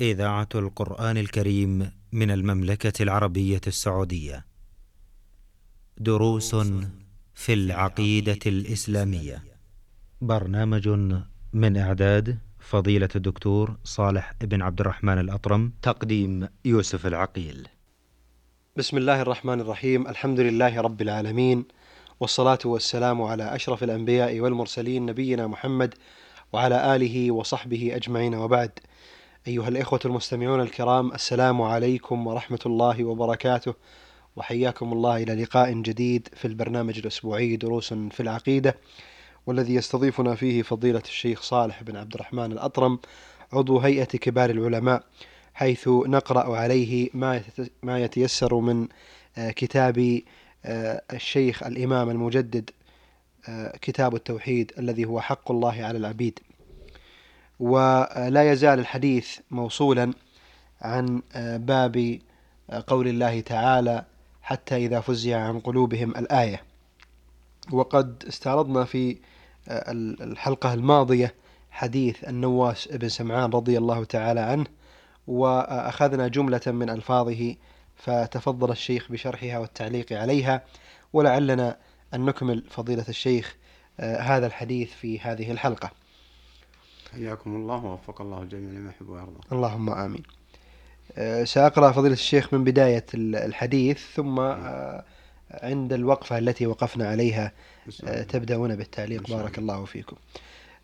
إذاعة القرآن الكريم من المملكة العربية السعودية. دروس في العقيدة الإسلامية. برنامج من إعداد فضيلة الدكتور صالح بن عبد الرحمن الأطرم، تقديم يوسف العقيل. بسم الله الرحمن الرحيم الحمد لله رب العالمين والصلاة والسلام على أشرف الأنبياء والمرسلين نبينا محمد وعلى آله وصحبه أجمعين وبعد أيها الإخوة المستمعون الكرام السلام عليكم ورحمة الله وبركاته. وحياكم الله إلى لقاء جديد في البرنامج الأسبوعي دروس في العقيدة والذي يستضيفنا فيه فضيلة الشيخ صالح بن عبد الرحمن الأطرم عضو هيئة كبار العلماء حيث نقرأ عليه ما يتيسر من كتاب الشيخ الإمام المجدد كتاب التوحيد الذي هو حق الله على العبيد. ولا يزال الحديث موصولا عن باب قول الله تعالى حتى إذا فزع عن قلوبهم الآية. وقد استعرضنا في الحلقة الماضية حديث النواس بن سمعان رضي الله تعالى عنه وأخذنا جملة من ألفاظه فتفضل الشيخ بشرحها والتعليق عليها ولعلنا أن نكمل فضيلة الشيخ هذا الحديث في هذه الحلقة. حياكم الله ووفق الله الجميع لما يحب ويرضى. اللهم آمين. سأقرأ فضيلة الشيخ من بداية الحديث ثم عند الوقفة التي وقفنا عليها تبدأون بالتعليق. بارك الله فيكم.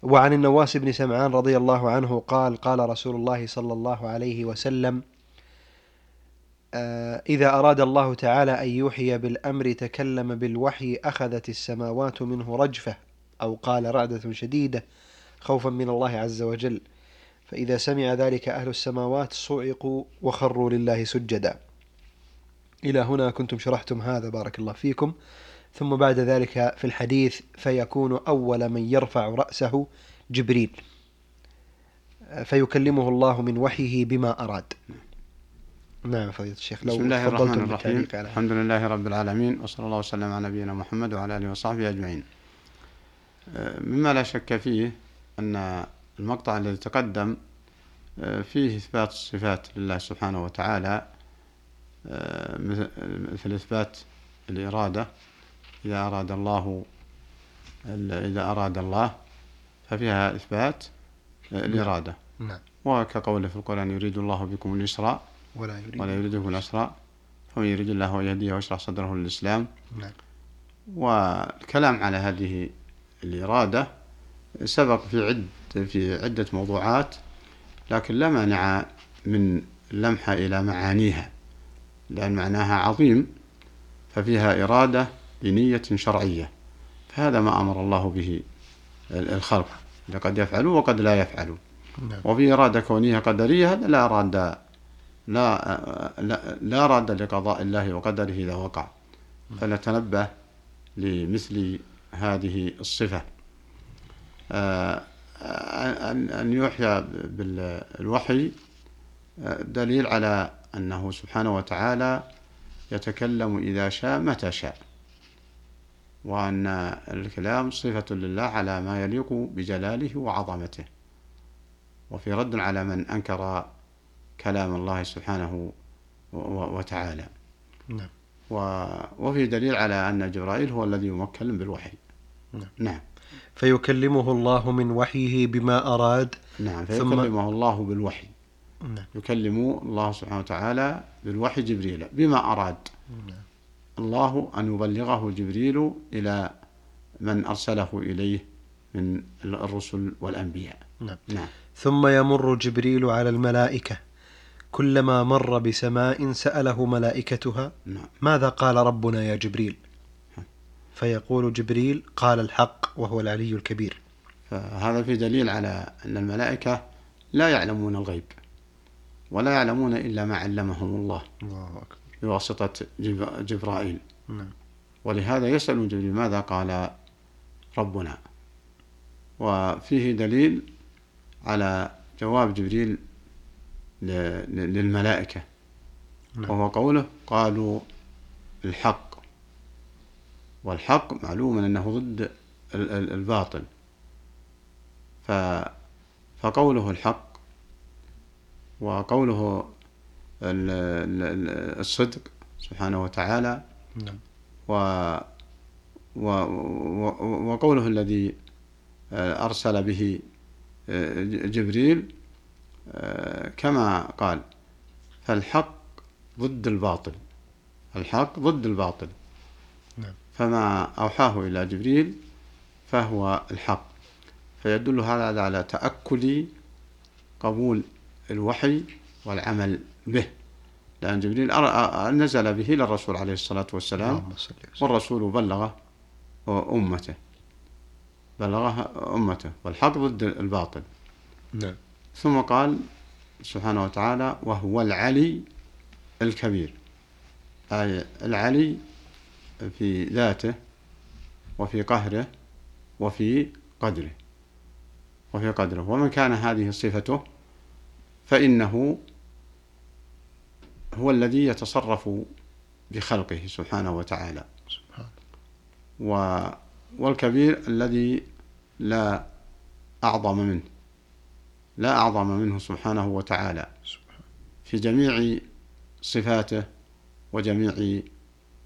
وعن النواس بن سمعان رضي الله عنه قال قال رسول الله صلى الله عليه وسلم إذا أراد الله تعالى أن يوحي بالأمر تكلم بالوحي أخذت السماوات منه رجفة أو قال رعدة شديدة خوفا من الله عز وجل. فإذا سمع ذلك أهل السماوات صعقوا وخروا لله سجدا. إلى هنا كنتم شرحتم هذا بارك الله فيكم. ثم بعد ذلك في الحديث فيكون أول من يرفع رأسه جبريل. فيكلمه الله من وحيه بما أراد. نعم فضيلة الشيخ لو بسم الله الرحمن الرحيم. الحمد لله رب العالمين وصلى الله وسلم على نبينا محمد وعلى آله وصحبه أجمعين. مما لا شك فيه أن المقطع الذي تقدم فيه إثبات الصفات لله سبحانه وتعالى مثل إثبات الإرادة إذا أراد الله إذا أراد الله ففيها إثبات الإرادة. نعم. وكقوله في القرآن يريد الله بكم اليسر ولا يريد ولا يريد بكم العسر فمن يريد الله أن يهديه ويشرح صدره للإسلام. نعم. والكلام على هذه الإرادة سبق في عد في عدة موضوعات لكن لا مانع من اللمحة إلى معانيها لأن معناها عظيم ففيها إرادة لنية شرعية فهذا ما أمر الله به الخلق قد يفعلوا وقد لا يفعلوا. نعم. وفي إرادة كونية قدرية هذا لا راد لا لا, لا راد لقضاء الله وقدره إذا وقع. فنتنبه لمثل هذه الصفة. أن يحيى بالوحي دليل على أنه سبحانه وتعالى يتكلم إذا شاء متى شاء وأن الكلام صفة لله على ما يليق بجلاله وعظمته وفي رد على من أنكر كلام الله سبحانه وتعالى. نعم. وفي دليل على أن جبرائيل هو الذي يمكن بالوحي. نعم. نعم. فيكلمه الله من وحيه بما أراد. نعم ثم- فيكلمه الله بالوحي. نعم. يكلم الله سبحانه وتعالى بالوحي جبريل بما أراد. نعم. الله أن يبلغه جبريل إلى من أرسله إليه من الرسل والأنبياء. نعم. نعم. ثم يمر جبريل على الملائكة. كلما مر بسماء سأله ملائكتها نعم. ماذا قال ربنا يا جبريل؟ فيقول جبريل قال الحق. وهو العلي الكبير. فهذا في دليل على أن الملائكة لا يعلمون الغيب ولا يعلمون إلا ما علمهم الله الله أكبر. بواسطة جب- جبرائيل. نعم. ولهذا يسأل جبريل ماذا قال ربنا؟ وفيه دليل على جواب جبريل للملائكة. نعم. وهو قوله قالوا الحق. والحق معلوم أنه ضد الباطل. فقوله الحق وقوله الصدق سبحانه وتعالى نعم. و وقوله الذي أرسل به جبريل كما قال فالحق ضد الباطل. الحق ضد الباطل. نعم. فما أوحاه إلى جبريل فهو الحق. فيدل هذا على تأكد قبول الوحي والعمل به. لأن جبريل نزل به للرسول عليه الصلاة والسلام والرسول بلغ أمته. بلغها أمته. والحق ضد الباطل. نعم. ثم قال سبحانه وتعالى وهو العلي الكبير. أي العلي في ذاته وفي قهره وفي قدره وفي قدره. ومن كان هذه صفته فإنه هو الذي يتصرف بخلقه سبحانه وتعالى. و والكبير الذي لا أعظم منه لا أعظم منه سبحانه وتعالى. في جميع صفاته وجميع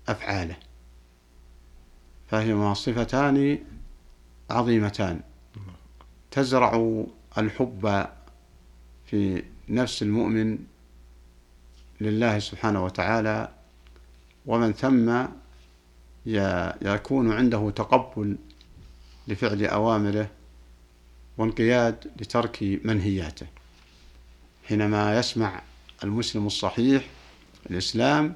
أفعاله. فهما صفتان عظيمتان. تزرع الحب في نفس المؤمن لله سبحانه وتعالى ومن ثم يكون عنده تقبل لفعل أوامره وانقياد لترك منهياته. حينما يسمع المسلم الصحيح الإسلام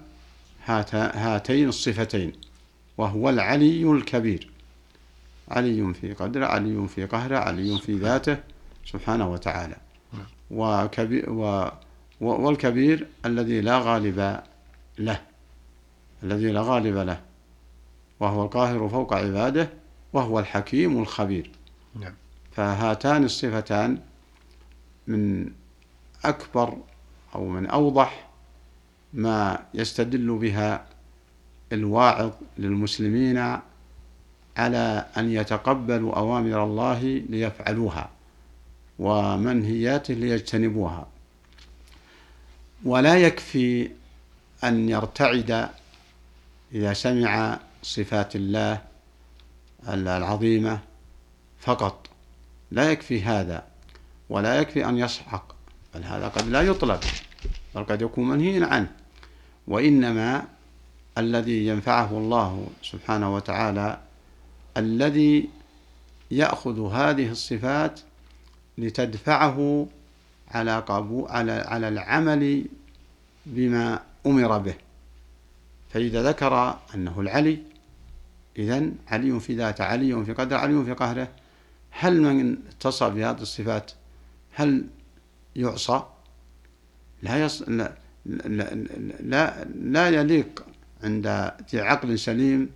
هاتين الصفتين وهو العلي الكبير. علي في قدره علي في قهره علي في ذاته سبحانه وتعالى وكبير و والكبير الذي لا غالب له الذي لا غالب له وهو القاهر فوق عباده وهو الحكيم الخبير نعم. فهاتان الصفتان من أكبر أو من أوضح ما يستدل بها الواعظ للمسلمين على أن يتقبلوا أوامر الله ليفعلوها ومنهياته ليجتنبوها. ولا يكفي أن يرتعد إذا سمع صفات الله العظيمة فقط. لا يكفي هذا ولا يكفي أن يصحق بل هذا قد لا يطلب بل قد يكون منهيا عنه. وإنما الذي ينفعه الله سبحانه وتعالى الذي يأخذ هذه الصفات لتدفعه على قبول على على العمل بما أمر به. فإذا ذكر أنه العلي إذا علي في ذاته علي في قدر علي في قهره هل من اتصل بهذه الصفات؟ هل يعصى؟ لا, يص... لا, لا, لا, لا يليق عند ذي عقل سليم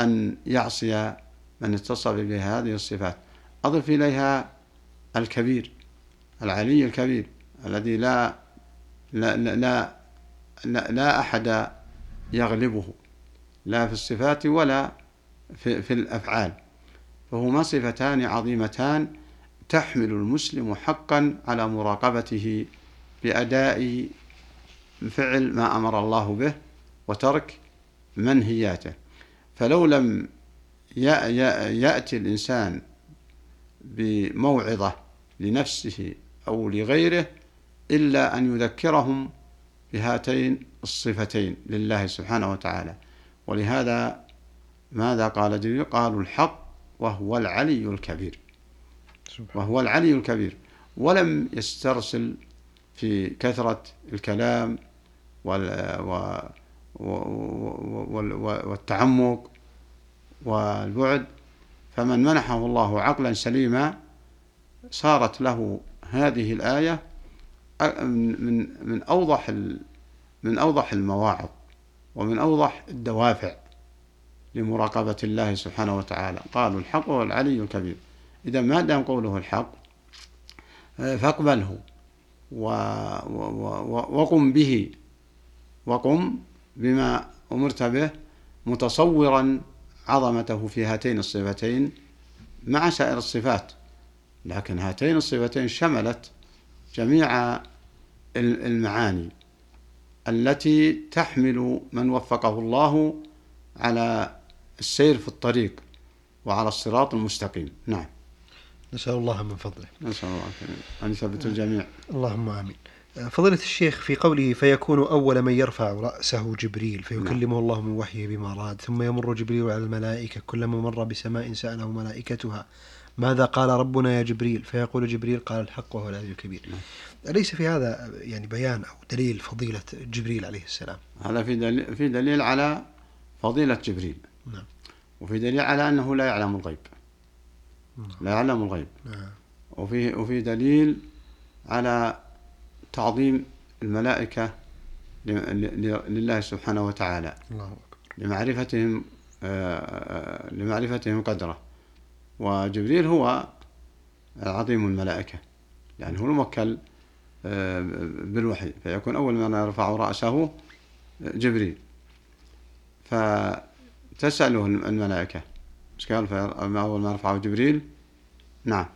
أن يعصي من اتصل بهذه الصفات. أضف إليها الكبير العلي الكبير الذي لا لا لا لا, لا أحد يغلبه لا في الصفات ولا في, في الأفعال. فهما صفتان عظيمتان تحمل المسلم حقا على مراقبته بأداء فعل ما أمر الله به وترك منهياته. فلو لم يأتي الإنسان بموعظة لنفسه أو لغيره إلا أن يذكرهم بهاتين الصفتين لله سبحانه وتعالى. ولهذا ماذا قال جبريل؟ قالوا الحق وهو العلي الكبير. وهو العلي الكبير. ولم يسترسل في كثرة الكلام والتعمق والبعد فمن منحه الله عقلا سليما صارت له هذه الآية من من أوضح من أوضح المواعظ ومن أوضح الدوافع لمراقبة الله سبحانه وتعالى. قالوا الحق هو العلي الكبير. إذا ما دام قوله الحق فاقبله وقم به وقم بما أمرت به متصورا عظمته في هاتين الصفتين مع سائر الصفات لكن هاتين الصفتين شملت جميع المعاني التي تحمل من وفقه الله على السير في الطريق وعلى الصراط المستقيم. نعم. نسأل الله من فضله. نسأل الله أن يثبت الجميع. اللهم آمين. فضيلة الشيخ في قوله فيكون أول من يرفع رأسه جبريل فيكلمه الله من وحيه بما أراد ثم يمر جبريل على الملائكة كلما مر بسماء سأله ملائكتها ماذا قال ربنا يا جبريل؟ فيقول جبريل قال الحق وهو العلي الكبير. أليس في هذا يعني بيان أو دليل فضيلة جبريل عليه السلام؟ هذا في دليل, في دليل على فضيلة جبريل. نعم. وفي دليل على أنه لا يعلم الغيب. لا يعلم الغيب. نعم. وفي وفي دليل على تعظيم الملائكة لله سبحانه وتعالى. الله أكبر. لمعرفتهم لمعرفتهم قدره. وجبريل هو عظيم الملائكة يعني هو الموكل بالوحي. فيكون أول من يرفع رأسه جبريل. فتسأله الملائكة. مش قال؟ أول ما رفعه جبريل نعم.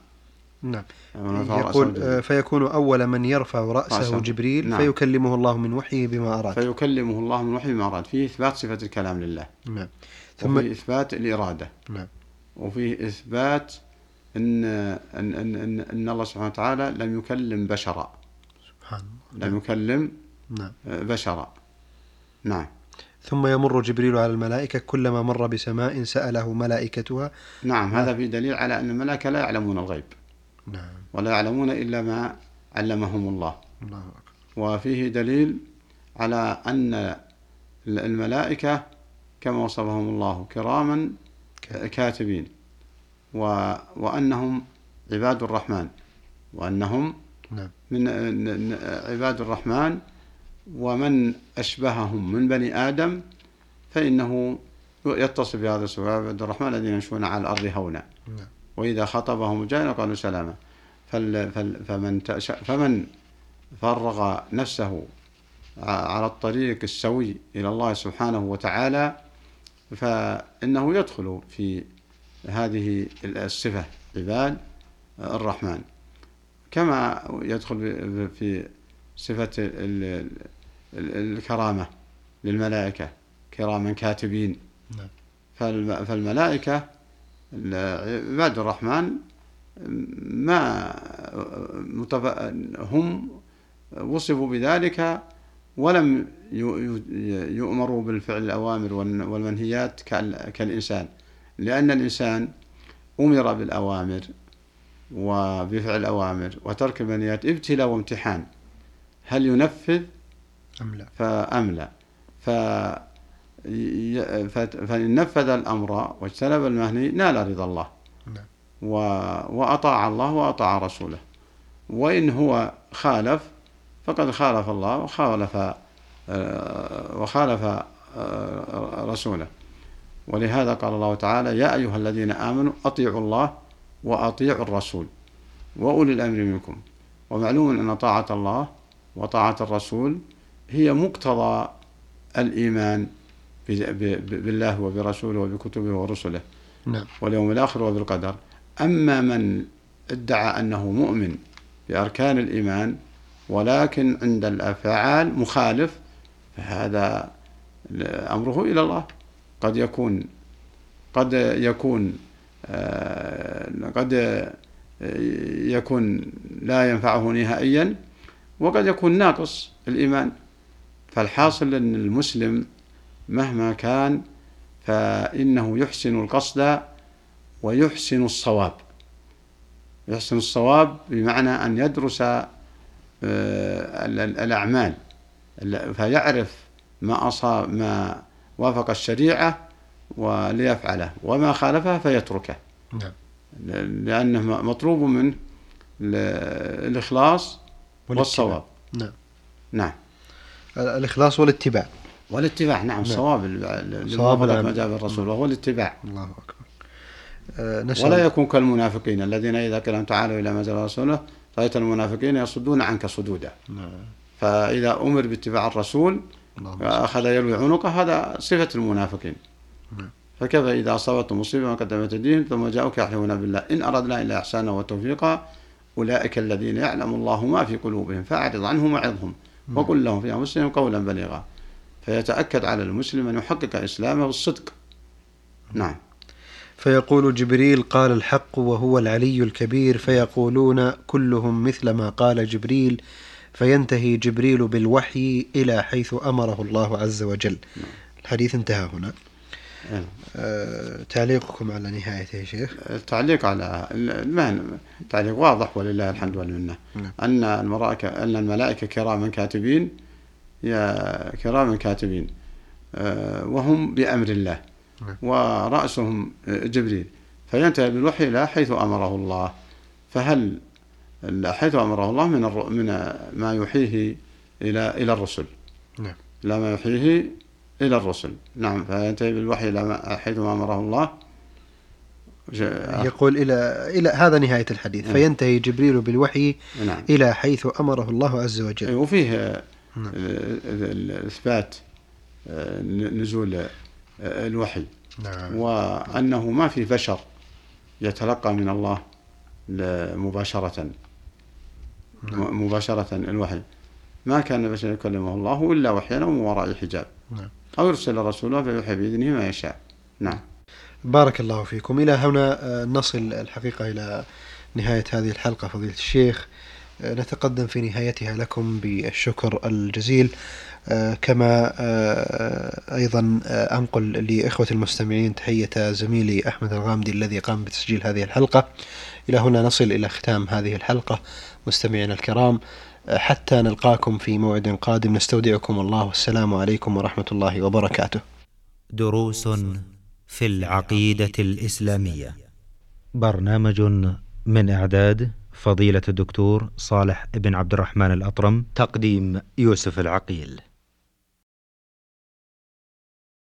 نعم. يقول. آه، فيكون أول من يرفع رأسه رأسه. جبريل نعم. فيكلمه الله من وحيه بما أراد. فيكلمه الله من وحي ما أراد. فيه إثبات صفة الكلام لله. نعم. ثم وفي إثبات الإرادة. نعم. وفيه إثبات أن أن أن أن, أن الله سبحانه وتعالى لم يكلم بشرا. سبحان الله. لم يكلم نعم. بشرا. نعم. ثم يمر جبريل على الملائكة كلما مر بسماء سأله ملائكتها. نعم. هذا في دليل على أن الملائكة لا يعلمون الغيب. نعم. ولا يعلمون إلا ما علمهم الله. الله أكبر. وفيه دليل على أن الملائكة كما وصفهم الله كراما كاتبين. و وأنهم عباد الرحمن. وأنهم نعم. من عباد الرحمن. ومن أشبههم من بني آدم فإنه يتصف بهذا السبب. عباد الرحمن الذين يمشون على الأرض هونا. نعم. وإذا خطبهم الجاهل قالوا سلاما. فال فال فمن فمن فرغ نفسه على الطريق السوي إلى الله سبحانه وتعالى فإنه يدخل في هذه الصفة عباد الرحمن. كما يدخل في صفة ال- ال- الكرامة للملائكة كراما كاتبين. نعم. فالم- فالملائكة ال- عباد الرحمن ما هم وصفوا بذلك ولم يؤمروا بالفعل الأوامر والمنهيات كال- كالإنسان. لأن الإنسان أمر بالأوامر وبفعل الأوامر وترك المنهيات ابتلاء وامتحان. هل ينفذ؟ أم لا؟ فأم لا. فإن نفذ الأمر واجتنب المنهي نال رضا الله. نعم. و... وأطاع الله وأطاع رسوله. وإن هو خالف فقد خالف الله وخالف آه، وخالف آه، رسوله. ولهذا قال الله تعالى يا أيها الذين آمنوا أطيعوا الله وأطيعوا الرسول وأولي الأمر منكم. ومعلوم أن طاعة الله وطاعة الرسول هي مقتضى الإيمان بالله وبرسوله وبكتبه ورسله. نعم. واليوم الآخر وبالقدر. أما من ادعى أنه مؤمن بأركان الإيمان ولكن عند الأفعال مخالف فهذا أمره إلى الله. قد يكون قد يكون آه، قد يكون لا ينفعه نهائيا وقد يكون ناقص الإيمان. فالحاصل أن المسلم مهما كان فإنه يحسن القصد ويحسن الصواب. يحسن الصواب بمعنى أن يدرس آه، ال- ال- الأعمال. ال- فيعرف ما أصاب ما وافق الشريعة وليفعله وما خالفها فيتركه. نعم. لأنه مطلوب منه ال- الإخلاص والصواب. نعم. نعم. الإخلاص والاتباع. والاتباع نعم ال- صواب لموافقة العمل. ما جاء بالرسول وهو الاتباع. الله أكبر. آه، ولا يكون كالمنافقين الذين إذا لهم تعالوا إلى ما رسوله رأيت المنافقين يصدون عنك صدودا. نعم. فإذا أمر باتباع الرسول صل. أخذ يلوي عنقه هذا صفة المنافقين. نعم. فكيف إذا أصابتهم مصيبة ما قدمت أيديهم ثم جاءوك يحلفون بالله. إن أردنا إلا إحسانا وتوفيقا أولئك الذين يعلم الله ما في قلوبهم فأعرض عنهم وعظهم وقل لهم في أنفسهم قولا بليغا. فيتأكد على المسلم أن يحقق إسلامه بالصدق. نعم. فيقول جبريل قال الحق وهو العلي الكبير فيقولون كلهم مثل ما قال جبريل فينتهي جبريل بالوحي إلى حيث أمره الله عز وجل. الحديث انتهى هنا. نعم. أه تعليقكم على نهايته يا شيخ؟ التعليق على المهن تعليق واضح ولله الحمد والمنة. نعم. أن الملائكة أن الملائكة كراما كاتبين يا كراما كاتبين آه، وهم بأمر الله نعم. ورأسهم جبريل. فينتهي بالوحي إلى حيث أمره الله. فهل حيث أمره الله من من ما يوحيه إلى إلى الرسل؟ نعم. لا ما يوحيه إلى الرسل. نعم فينتهي بالوحي إلى حيث ما أمره الله. ج- يقول إلى إلى هذا نهاية الحديث. نعم. فينتهي جبريل بالوحي نعم. إلى حيث أمره الله عز وجل. وفيه آه، نعم. ال- الإثبات آه، نزول آه، الوحي. نعم. وأنه ما في بشر يتلقى من الله مباشرة نعم. مباشرة الوحي. ما كان بشر يكلمه الله إلا وحيا أو من وراء حجاب. نعم. أو يرسل رسوله فيوحي بإذنه ما يشاء. نعم. بارك الله فيكم. إلى هنا آه، نصل الحقيقة إلى نهاية هذه الحلقة فضيلة الشيخ. آه، نتقدم في نهايتها لكم بالشكر الجزيل. آه، كما آه، أيضا آه، أنقل لإخوة المستمعين تحية زميلي أحمد الغامدي الذي قام بتسجيل هذه الحلقة. إلى هنا نصل إلى ختام هذه الحلقة. مستمعينا الكرام حتى نلقاكم في موعد قادم. نستودعكم الله. والسلام عليكم ورحمة الله وبركاته. دروس في العقيدة الإسلامية. برنامج من إعداد فضيلة الدكتور صالح بن عبد الرحمن الأطرم. تقديم يوسف العقيل.